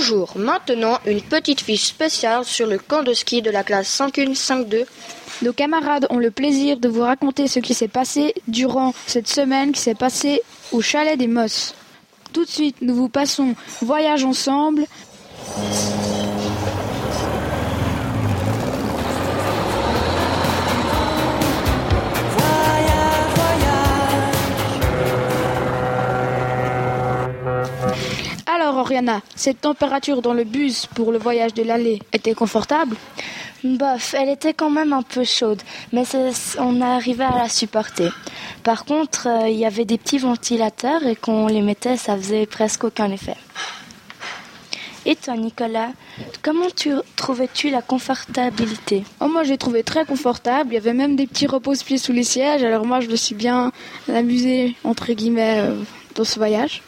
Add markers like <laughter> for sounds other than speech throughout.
Bonjour, maintenant une petite fiche spéciale sur le camp de ski de la classe 5152. Nos camarades ont le plaisir de vous raconter ce qui s'est passé durant cette semaine qui s'est passée au chalet des Mosses. Tout de suite, nous vous passons Voyage ensemble. Alors Oriana, cette température dans le bus pour le voyage de l'allée était confortable? Bof, elle était quand même un peu chaude, mais on a arrivé à la supporter. Par contre, euh, il y avait des petits ventilateurs et quand on les mettait, ça faisait presque aucun effet. Et toi, Nicolas, comment tu trouvais-tu la confortabilité? Oh, moi, j'ai trouvé très confortable. Il y avait même des petits repose-pieds sous les sièges. Alors moi, je me suis bien amusée, entre guillemets, euh, dans ce voyage.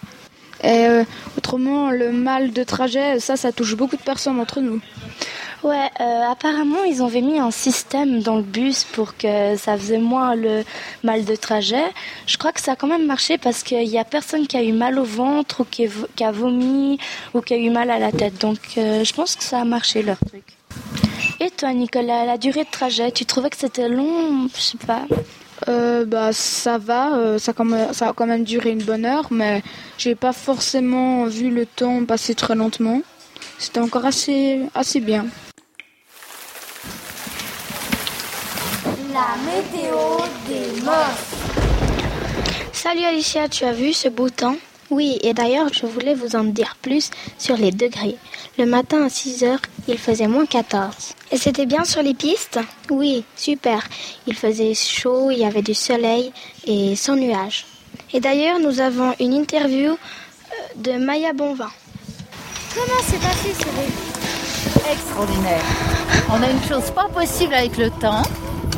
Et euh, autrement, le mal de trajet, ça, ça touche beaucoup de personnes entre nous. Ouais, euh, apparemment, ils avaient mis un système dans le bus pour que ça faisait moins le mal de trajet. Je crois que ça a quand même marché parce qu'il y a personne qui a eu mal au ventre ou qui a vomi ou qui a eu mal à la tête. Donc, euh, je pense que ça a marché leur truc. Et toi, Nicolas, la durée de trajet, tu trouvais que c'était long Je sais pas? Euh, bah, ça va, euh, ça, a quand même- ça a quand même duré une bonne heure, mais j'ai pas forcément vu le temps passer très lentement. C'était encore assez, assez bien. La météo des Mosses. Salut Alicia, tu as vu ce beau temps? Oui, et d'ailleurs, je voulais vous en dire plus sur les degrés. Le matin à 6 heures, il faisait moins 14. Et c'était bien sur les pistes? Oui, super. Il faisait chaud, il y avait du soleil et sans nuages. Et d'ailleurs, nous avons une interview euh, de Maya Bonvin. Comment s'est passé ce début extraordinaire. On a une chose pas possible avec le temps.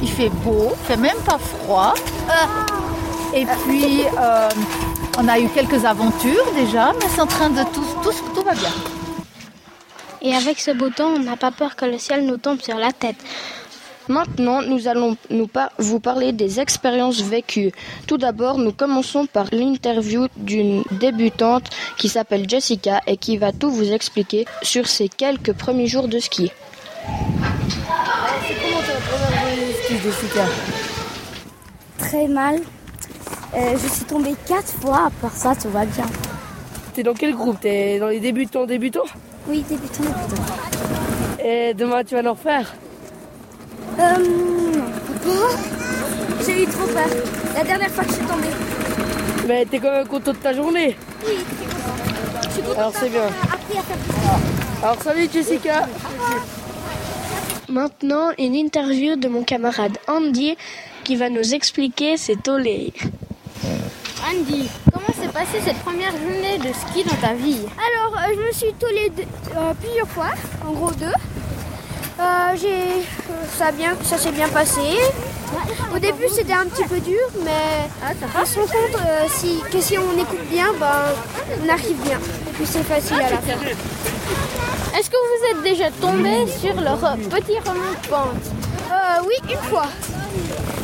Il fait beau, il fait même pas froid. Euh, Et puis, euh, on a eu quelques aventures déjà, mais c'est en train de tout, tout, tout va bien. Et avec ce beau temps, on n'a pas peur que le ciel nous tombe sur la tête. Maintenant, nous allons nous par- vous parler des expériences vécues. Tout d'abord, nous commençons par l'interview d'une débutante qui s'appelle Jessica et qui va tout vous expliquer sur ses quelques premiers jours de ski. Très mal. Euh, je suis tombée quatre fois, à part ça, tout va bien. T'es dans quel groupe? T'es dans les débutants débutants? Oui, débutant, débutant. Et demain tu vas en refaire Euh, non. Pourquoi J'ai eu trop peur. La dernière fois que je suis tombée. Mais t'es quand même content de ta journée Oui, je suis contente Alors c'est bien. appris à faire Alors salut Jessica Maintenant, une interview de mon camarade Andy qui va nous expliquer ses tollés. Andy, comment s'est passée cette première journée de ski dans ta vie Alors, euh, je me suis tollée de- euh, plusieurs fois, en gros deux. Euh, j'ai, ça, bien, ça s'est bien passé. Au début, c'était un petit peu dur, mais on se rend compte si, que si on écoute bien, ben, on arrive bien. Et puis c'est facile à la fin. Est-ce que vous êtes déjà tombé sur leur petit remonte pente Euh, oui, une fois.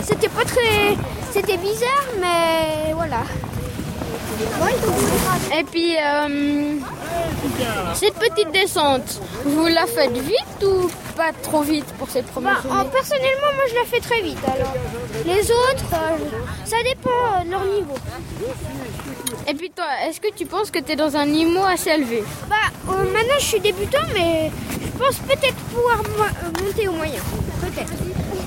C'était pas très. C'était bizarre, mais voilà. Et puis, euh, cette petite descente, vous la faites vite ou pas trop vite pour cette première Bah, en- personnellement, moi je la fais très vite. Alors, les autres, euh, ça dépend euh, de leur niveau. Et puis toi, est-ce que tu penses que tu es dans un niveau assez élevé? Bah, euh, maintenant je suis débutant, mais je pense peut-être pouvoir mo- monter au moyen. Peut-être.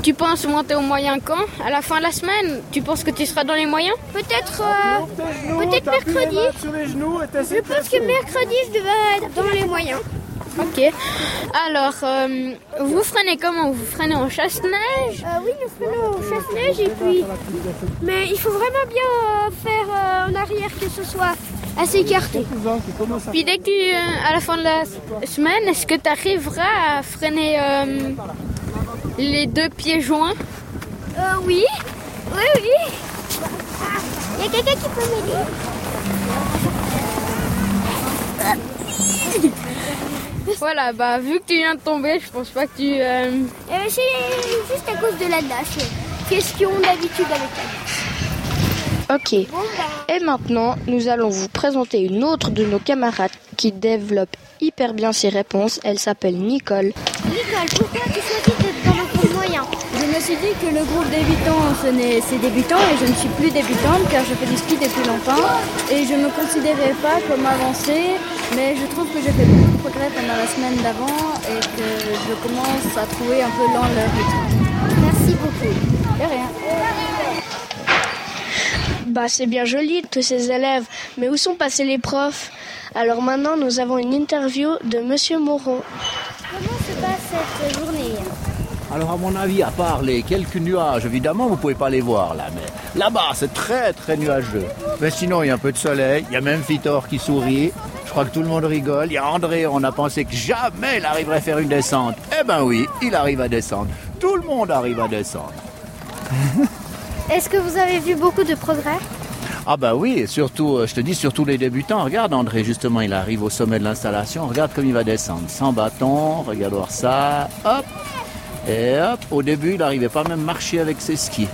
Tu penses monter au moyen quand? À la fin de la semaine? Tu penses que tu seras dans les moyens? Peut-être. euh, peut-être mercredi. Je pense que mercredi je devais être dans les moyens. Ok. Alors, euh, vous freinez comment? Vous freinez en chasse-neige? Euh, oui, nous prenons au chasse-neige et puis. Mais il faut vraiment bien euh, faire en arrière que ce soit assez écarté. Puis dès que tu, à la fin de la semaine, est-ce que tu arriveras à freiner les deux pieds joints Euh, oui. Oui, oui. Il y a quelqu'un qui peut m'aider Voilà, bah vu que tu viens de tomber, je pense pas que tu... euh, Euh, C'est juste à cause de la nage. Question d'habitude avec la nage. Ok. Et maintenant, nous allons vous présenter une autre de nos camarades qui développe hyper bien ses réponses. Elle s'appelle Nicole. Nicole, pourquoi tu choisis d'être dans le groupe moyen Je me suis dit que le groupe débutants, ce n'est- c'est débutant et je ne suis plus débutante car je fais du ski depuis longtemps et je ne me considérais pas comme avancée, mais je trouve que j'ai fait beaucoup de progrès pendant la semaine d'avant et que je commence à trouver un peu lent le rythme. Merci beaucoup. De rien. Bah, c'est bien joli, tous ces élèves. Mais où sont passés les profs? Alors maintenant, nous avons une interview de Monsieur Moreau. Comment se passe cette journée Alors à mon avis, à part les quelques nuages, évidemment, vous pouvez pas les voir là, mais là-bas, c'est très très nuageux. Mais sinon, il y a un peu de soleil, il y a même Fitor qui sourit. Je crois que tout le monde rigole. Il y a André, on a pensé que jamais il arriverait à faire une descente. Eh ben oui, il arrive à descendre. Tout le monde arrive à descendre. <laughs> Est-ce que vous avez vu beaucoup de progrès? Ah bah oui, surtout, euh, je te dis, surtout les débutants. Regarde André, justement, il arrive au sommet de l'installation. Regarde comme il va descendre. Sans bâton, regarde voir ça. Hop Et hop, au début, il n'arrivait pas même à marcher avec ses skis.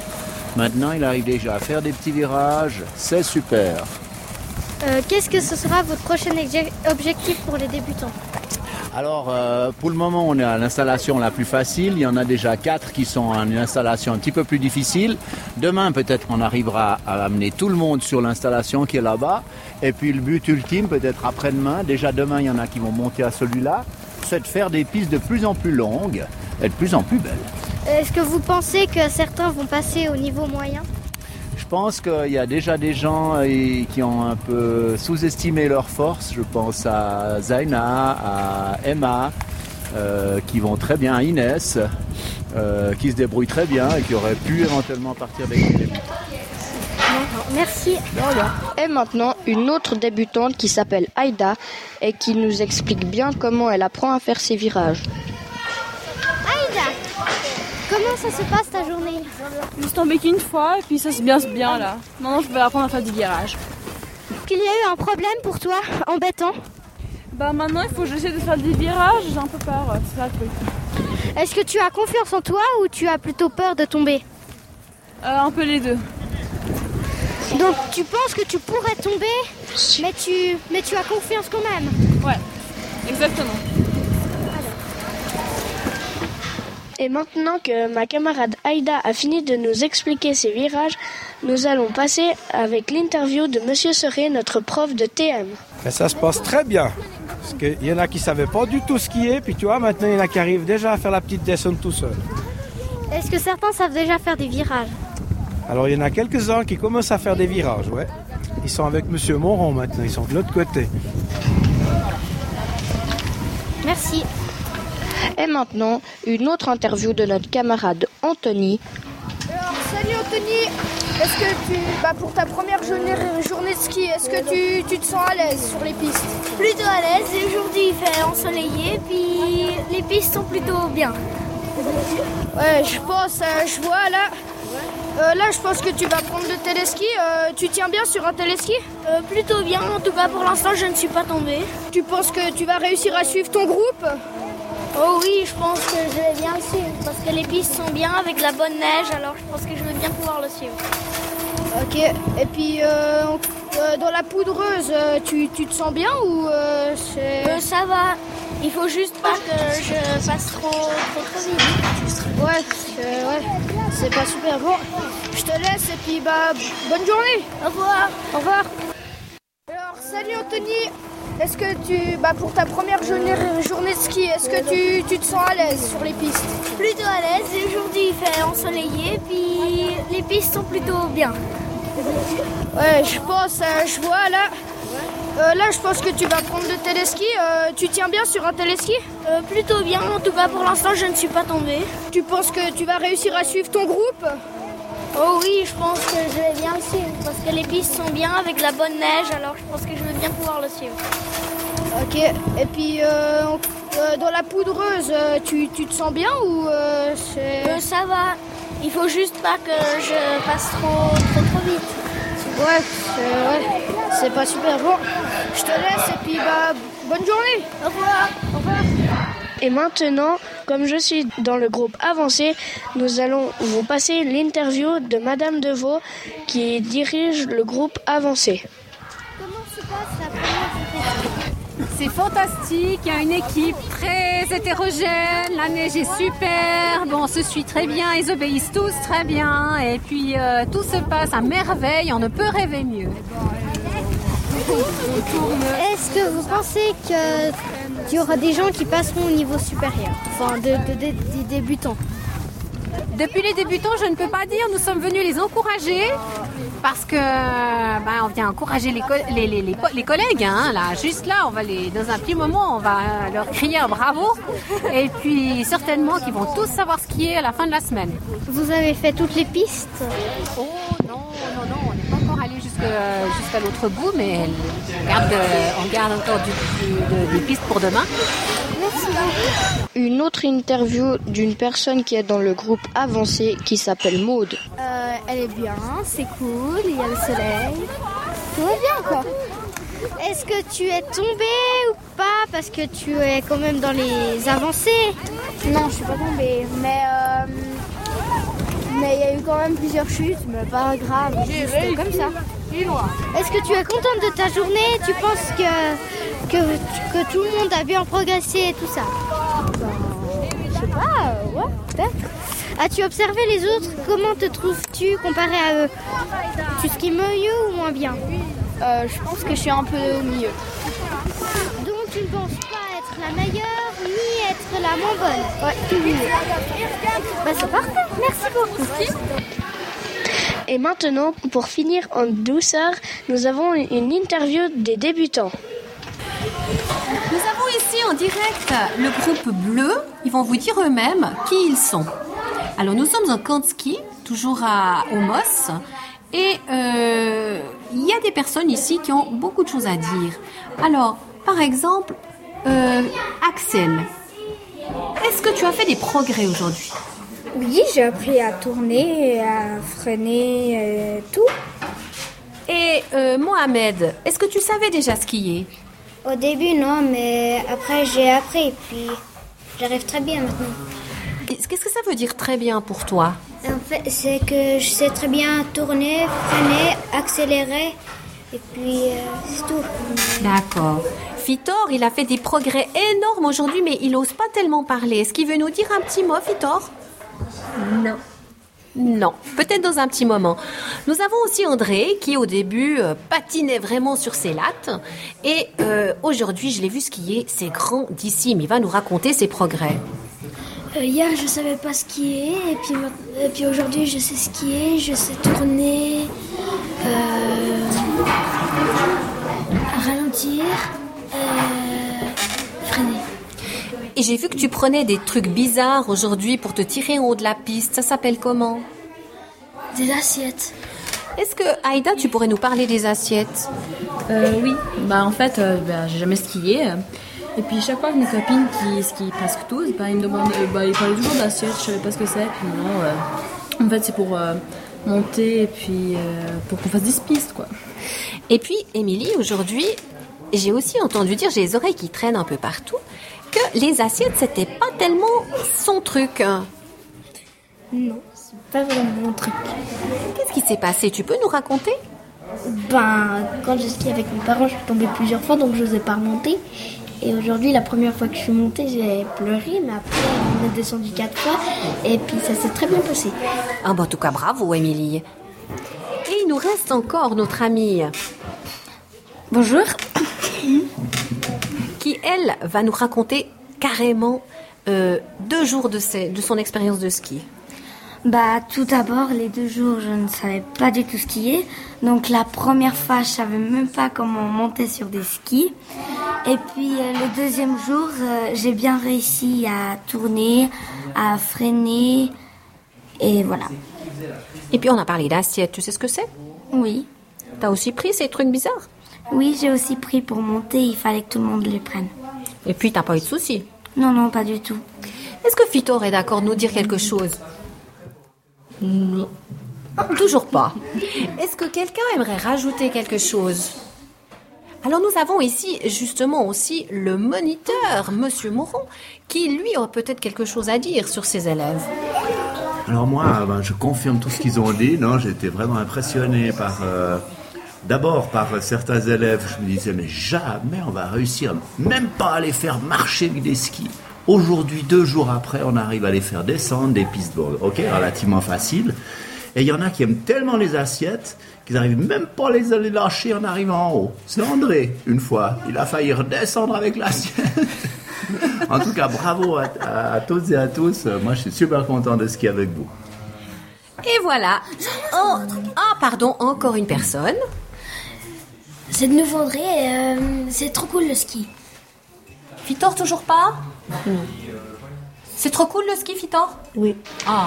Maintenant, il arrive déjà à faire des petits virages. C'est super. Euh, Qu'est-ce que ce sera votre prochain obje- objectif pour les débutants Alors, euh, pour le moment, on est à l'installation la plus facile. Il y en a déjà quatre qui sont à une installation un petit peu plus difficile. Demain, peut-être qu'on arrivera à amener tout le monde sur l'installation qui est là-bas. Et puis, le but ultime, peut-être après-demain, déjà demain, il y en a qui vont monter à celui-là, c'est de faire des pistes de plus en plus longues et de plus en plus belles. Est-ce que vous pensez que certains vont passer au niveau moyen? Je pense qu'il y a déjà des gens euh, qui ont un peu sous-estimé leurs forces. Je pense à Zaina, à Emma, euh, qui vont très bien, à Inès, euh, qui se débrouille très bien et qui aurait pu éventuellement partir avec les. Merci. Et maintenant, une autre débutante qui s'appelle Aïda et qui nous explique bien comment elle apprend à faire ses virages. Aïda, comment ça se passe ta journée? Je suis tombée qu'une fois et puis ça se bien bien là. Maintenant je vais apprendre à faire du virage. Qu'il y a eu un problème pour toi, embêtant? Bah maintenant il faut que j'essaie de faire des virages, j'ai un peu peur, c'est ça le truc. Est-ce que tu as confiance en toi ou tu as plutôt peur de tomber? Euh, un peu les deux. Donc tu penses que tu pourrais tomber, mais tu, mais tu as confiance quand même Ouais, exactement. Et maintenant que ma camarade Aïda a fini de nous expliquer ses virages, nous allons passer avec l'interview de Monsieur Serré, notre prof de TM. Et ça se passe très bien. Parce qu'il y en a qui ne savaient pas du tout skier, puis tu vois, maintenant il y en a qui arrivent déjà à faire la petite descente tout seul. Est-ce que certains savent déjà faire des virages? Alors il y en a quelques-uns qui commencent à faire des virages, ouais. Ils sont avec Monsieur Moron maintenant, ils sont de l'autre côté. Merci. Et maintenant, une autre interview de notre camarade Anthony. Alors, salut Anthony, est-ce que tu, bah pour ta première journée, journée de ski, est-ce que tu, tu te sens à l'aise sur les pistes? Plutôt à l'aise. Aujourd'hui, il fait ensoleillé, puis les pistes sont plutôt bien. Ouais, je pense, euh, je vois là. Euh, là, je pense que tu vas prendre le téléski. Euh, tu tiens bien sur un téléski? Euh, plutôt bien. En tout cas, pour l'instant, je ne suis pas tombée. Tu penses que tu vas réussir à suivre ton groupe? Oh oui, je pense que je vais bien le suivre parce que les pistes sont bien avec la bonne neige, alors je pense que je vais bien pouvoir le suivre. Ok. Et puis, euh, dans la poudreuse, tu, tu te sens bien ou c'est... Ça va. Il faut juste pas que je fasse trop, Ouais, c'est- ouais, c'est pas super. Bon, je te laisse et puis bah bonne journée. Au revoir. Au revoir. Alors salut Anthony. Est-ce que tu, bah pour ta première journée, journée de ski, est-ce que tu, tu te sens à l'aise sur les pistes? Plutôt à l'aise. Aujourd'hui, il fait ensoleillé, puis les pistes sont plutôt bien. Ouais, je pense, euh, je vois là. Euh, là, je pense que tu vas prendre le téléski. Euh, tu tiens bien sur un téléski? Euh, plutôt bien. En tout cas, pour l'instant, je ne suis pas tombée. Tu penses que tu vas réussir à suivre ton groupe? Oh oui, je pense que je vais bien le suivre parce que les pistes sont bien avec la bonne neige, alors je pense que je vais bien pouvoir le suivre. Ok. Et puis, euh, dans la poudreuse, tu, tu te sens bien ou c'est... Ça va. Il faut juste pas que je passe trop, trop, trop vite. Ouais, c'est, ouais, c'est pas super. Bon, je te laisse et puis bah bonne journée. Au revoir. Au revoir. Et maintenant, comme je suis dans le groupe avancé, nous allons vous passer l'interview de Madame Deveau qui dirige le groupe avancé. C'est fantastique, il y a une équipe très hétérogène, la neige est super, bon, on se suit très bien, ils obéissent tous très bien, et puis euh, tout se passe à merveille, on ne peut rêver mieux. Est-ce que vous pensez qu'il y aura des gens qui passeront au niveau supérieur? Enfin, de, de- de- des débutants Depuis les débutants, je ne peux pas dire, nous sommes venus les encourager parce que ben, on vient encourager les, co- les, les- les po- les collègues. hein, là, juste là, on va les, dans un petit moment, on va leur crier un bravo. Et puis certainement qu'ils vont tous savoir skier à la fin de la semaine. Vous avez fait toutes les pistes? Oh non, non, non, jusqu'à l'autre bout, mais on garde, on garde encore du- du- de- des pistes pour demain. Une autre interview d'une personne qui est dans le groupe avancé qui s'appelle Maude. Euh, elle est bien, c'est cool, il y a le soleil. Tout va bien quoi. Est-ce que tu es tombé ou pas? Parce que tu es quand même dans les avancées. Non, je suis pas tombée, mais euh, mais il y a eu quand même plusieurs chutes, mais pas grave, juste comme ça. Est-ce que tu es contente de ta journée? Tu penses que, que, que tout le monde a bien progressé et tout ça? Je sais pas, euh, ouais, peut-être. As-tu observé les autres? Comment te trouves-tu comparé à eux? Tu skis mieux ou moins bien? Euh, je pense que je suis un peu au milieu. Donc tu ne penses pas être la meilleure ni être la moins bonne? Ouais, tout milieu. Bah c'est parfait, merci beaucoup. Et maintenant, pour finir en douceur, nous avons une interview des débutants. Nous avons ici en direct le groupe bleu. Ils vont vous dire eux-mêmes qui ils sont. Alors nous sommes en camp de ski, toujours à Omos. Et euh, il y a des personnes ici qui ont beaucoup de choses à dire. Alors, par exemple, euh, Axel, est-ce que tu as fait des progrès aujourd'hui? Oui, j'ai appris à tourner, à freiner, et tout. Et euh, Mohamed, est-ce que tu savais déjà skier? Au début non, mais après j'ai appris puis j'arrive très bien maintenant. Qu'est-ce que ça veut dire très bien pour toi? En fait, c'est que je sais très bien tourner, freiner, accélérer et puis euh, c'est tout. D'accord. Fitor, il a fait des progrès énormes aujourd'hui, mais il n'ose pas tellement parler. Est-ce qu'il veut nous dire un petit mot, Fitor? Non. Non, peut-être dans un petit moment. Nous avons aussi André qui au début euh, patinait vraiment sur ses lattes et euh, aujourd'hui je l'ai vu skier, c'est grandissime, il va nous raconter ses progrès. Euh, hier, je savais pas skier, et puis, et puis aujourd'hui, je sais skier, je sais tourner, ralentir. Et j'ai vu que tu prenais des trucs bizarres aujourd'hui pour te tirer en haut de la piste, ça s'appelle comment? Des assiettes. Est-ce que Aïda, tu pourrais nous parler des assiettes? Euh, oui, bah en fait, euh, bah, j'ai jamais skié. Et puis chaque fois que mes copines qui skient presque tous, bah, ils me demandent, euh, bah, ils parlaient toujours d'assiettes, je savais pas ce que c'est. Puis non, euh, en fait, c'est pour euh, monter et puis euh, pour qu'on fasse des pistes, quoi. Et puis, Émilie, aujourd'hui, j'ai aussi entendu dire, j'ai les oreilles qui traînent un peu partout, que les assiettes, c'était pas tellement son truc. Non, c'est pas vraiment mon truc. Qu'est-ce qui s'est passé? Tu peux nous raconter? Ben, quand je skie avec mes parents, je suis tombée plusieurs fois, donc je n'osais pas remonter. Et aujourd'hui, la première fois que je suis montée, j'ai pleuré, mais après, on est descendu quatre fois, et puis ça s'est très bien passé. Ah bah, en tout cas, bravo, Émilie. Et il nous reste encore notre amie. Bonjour. Qui, elle, va nous raconter carrément euh, deux jours de, ses- de son expérience de ski. Bah, tout d'abord, les deux jours, je ne savais pas du tout skier. Donc, la première fois, je savais même pas comment monter sur des skis. Et puis, euh, le deuxième jour, euh, j'ai bien réussi à tourner, à freiner. Et voilà. Et puis, on a parlé d'assiettes. Tu sais ce que c'est? Oui. T'as aussi pris ces trucs bizarres? Oui, j'ai aussi pris pour monter. Il fallait que tout le monde les prenne. Et puis, t'as pas eu de soucis? Non, non, pas du tout. Est-ce que Fitor est d'accord de nous dire quelque chose? Non. Toujours pas. Est-ce que quelqu'un aimerait rajouter quelque chose? Alors nous avons ici justement aussi le moniteur, Monsieur Moron, qui lui aurait peut-être quelque chose à dire sur ses élèves. Alors moi, ben, je confirme tout ce qu'ils ont dit. Non, j'étais vraiment impressionné par... euh, D'abord par certains élèves, je me disais mais jamais on va réussir, même pas à les faire marcher avec des skis. Aujourd'hui, deux jours après, on arrive à les faire descendre des pisteboards. Ok, relativement facile. Et il y en a qui aiment tellement les assiettes qu'ils n'arrivent même pas à les, lâcher en arrivant en haut. C'est André, une fois. Il a failli redescendre avec l'assiette. <laughs> en tout cas, bravo à, à- toutes et à tous. Moi, je suis super content de skier avec vous. Et voilà. Oh, ah, pardon, encore une personne. C'est de nouveau André, et, euh, c'est trop cool le ski. Fitor, toujours pas? C'est trop cool le ski, Fitor? Oui. Ah.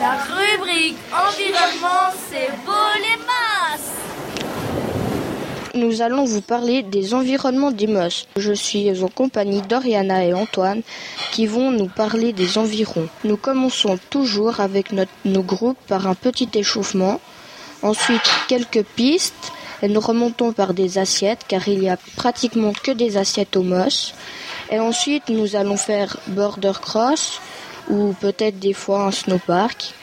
La rubrique environnement, c'est beau les masses. Nous allons vous parler des environnements d'Imos. Je suis en compagnie d'Oriana et Antoine qui vont nous parler des environs. Nous commençons toujours avec nos groupes par un petit échauffement, ensuite quelques pistes et nous remontons par des assiettes car il y a pratiquement que des assiettes au MOS. Et ensuite nous allons faire border cross ou peut-être des fois un snowpark.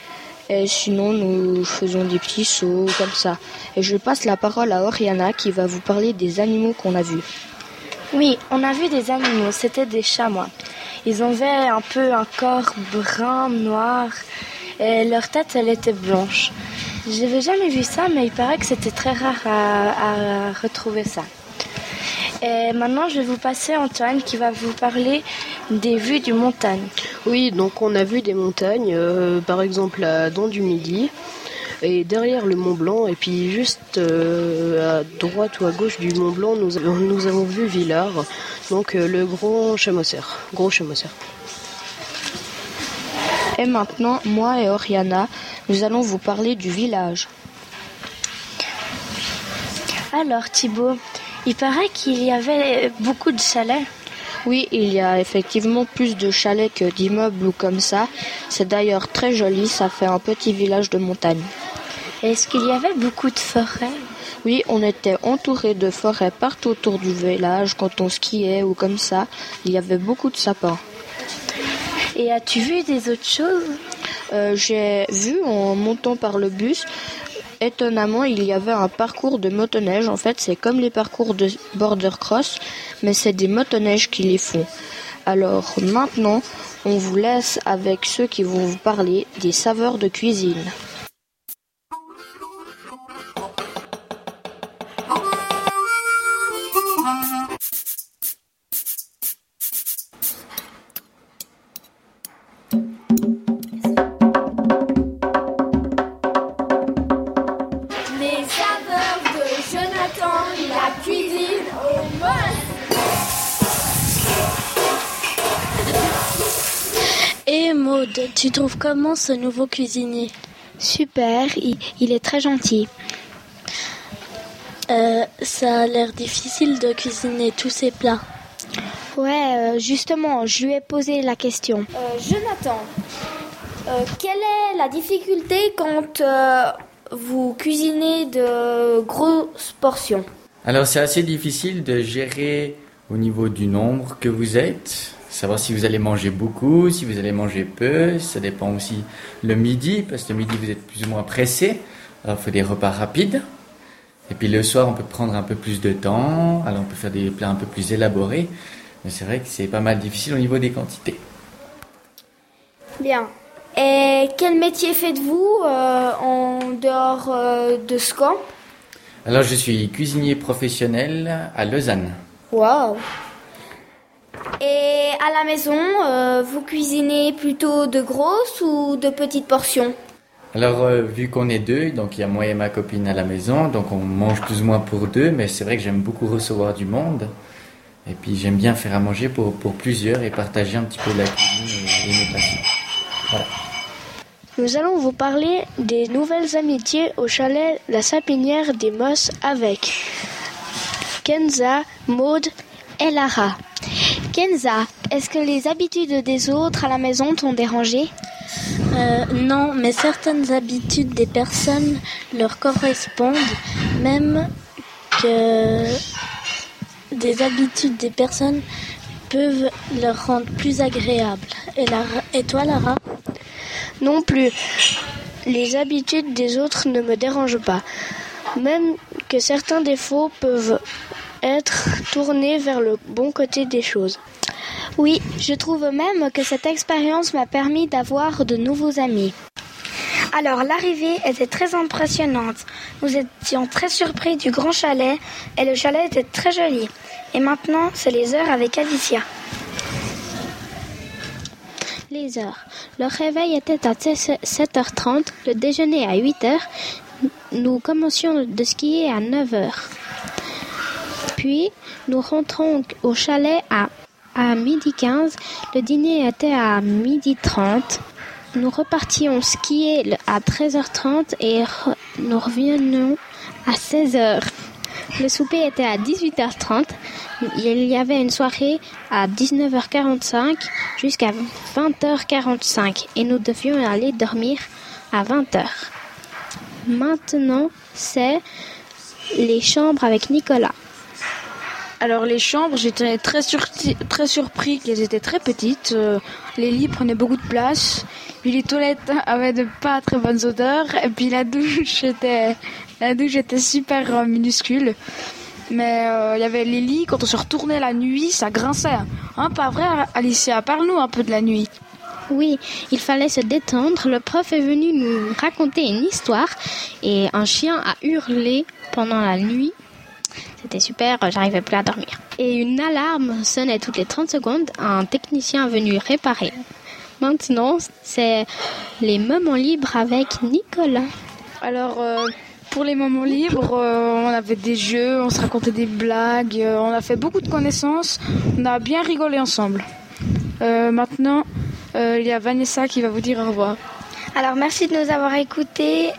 Et sinon, nous faisons des petits sauts comme ça. Et je passe la parole à Oriana qui va vous parler des animaux qu'on a vus. Oui, on a vu des animaux, c'était des chamois. Ils avaient un peu un corps brun, noir, et leur tête, elle était blanche. Je n'avais jamais vu ça, mais il paraît que c'était très rare à, à retrouver ça. Et maintenant, je vais vous passer Antoine qui va vous parler des vues du montagne. Oui, donc on a vu des montagnes, euh, par exemple à Dent du Midi, et derrière le Mont Blanc, et puis juste euh, à droite ou à gauche du Mont Blanc, nous, avons- nous avons vu Villars, donc euh, le Gros Chamosser. Gros Chamosser. Et maintenant, moi et Oriana, nous allons vous parler du village. Alors Thibaut, il paraît qu'il y avait beaucoup de chalets. Oui, il y a effectivement plus de chalets que d'immeubles ou comme ça. C'est d'ailleurs très joli, ça fait un petit village de montagne. Est-ce qu'il y avait beaucoup de forêts? Oui, on était entouré de forêts partout autour du village quand on skiait ou comme ça. Il y avait beaucoup de sapins. Et as-tu vu des autres choses? Euh, J'ai vu en montant par le bus, étonnamment, il y avait un parcours de motoneige. En fait, c'est comme les parcours de border cross, mais c'est des motoneiges qui les font. Alors maintenant, on vous laisse avec ceux qui vont vous parler des saveurs de cuisine. Tu trouves comment ce nouveau cuisinier? Super, il, il est très gentil. Euh, Ça a l'air difficile de cuisiner tous ces plats. Ouais, euh, justement, je lui ai posé la question. Euh, Jonathan, euh, quelle est la difficulté quand euh, vous cuisinez de grosses portions? Alors c'est assez difficile de gérer au niveau du nombre que vous êtes, savoir si vous allez manger beaucoup, si vous allez manger peu, ça dépend aussi le midi, parce que le midi vous êtes plus ou moins pressé, alors il faut des repas rapides. Et puis le soir on peut prendre un peu plus de temps, alors on peut faire des plats un peu plus élaborés, mais c'est vrai que c'est pas mal difficile au niveau des quantités. Bien. Et quel métier faites-vous euh, en dehors euh, de ce camp Alors je suis cuisinier professionnel à Lausanne. Wow. Et à la maison, euh, vous cuisinez plutôt de grosses ou de petites portions Alors, euh, vu qu'on est deux, donc il y a moi et ma copine à la maison, donc on mange plus ou moins pour deux, mais c'est vrai que j'aime beaucoup recevoir du monde. Et puis j'aime bien faire à manger pour, pour plusieurs et partager un petit peu la cuisine et, et mes passions. Voilà. Nous allons vous parler des nouvelles amitiés au chalet La Sapinière des Mosses avec Kenza, Maud et Lara. Kenza, est-ce que les habitudes des autres à la maison t'ont dérangé? Euh, non, mais certaines habitudes des personnes leur correspondent, même que des habitudes des personnes peuvent leur rendre plus agréables. Et, Lara- et toi, Lara? Non plus. Les habitudes des autres ne me dérangent pas. Même que certains défauts peuvent être tournés vers le bon côté des choses. Oui, je trouve même que cette expérience m'a permis d'avoir de nouveaux amis. Alors l'arrivée était très impressionnante. Nous étions très surpris du grand chalet et le chalet était très joli. Et maintenant, c'est les heures avec Alicia. Les heures. Le réveil était à 7h30, le déjeuner à 8h. Nous commencions de skier à 9h. Puis, nous rentrons au chalet à, à midi 15. Le dîner était à midi 30. Nous repartions skier à 13h30 et nous revenions à 16h. Le souper était à 18h30. Il y avait une soirée à 19h45 jusqu'à 20h45 et nous devions aller dormir à 20h. Maintenant, c'est les chambres avec Nicolas. Alors les chambres, j'étais très, très surpris qu'elles étaient très petites. Euh, les lits prenaient beaucoup de place. Puis les toilettes avaient de pas très bonnes odeurs. Et puis la douche était, la douche était super euh, minuscule. Mais euh, il y avait les lits, quand on se retournait la nuit, ça grinçait. Hein, pas vrai Alicia? Parle-nous un peu de la nuit. Oui, il fallait se détendre. Le prof est venu nous raconter une histoire et un chien a hurlé pendant la nuit. C'était super, j'arrivais plus à dormir. Et une alarme sonnait toutes les 30 secondes. Un technicien est venu réparer. Maintenant, c'est les moments libres avec Nicolas. Alors, euh, pour les moments libres, euh, on avait des jeux, on se racontait des blagues, euh, on a fait beaucoup de connaissances, on a bien rigolé ensemble. Euh, maintenant, euh, il y a Vanessa qui va vous dire au revoir. Alors merci de nous avoir écoutés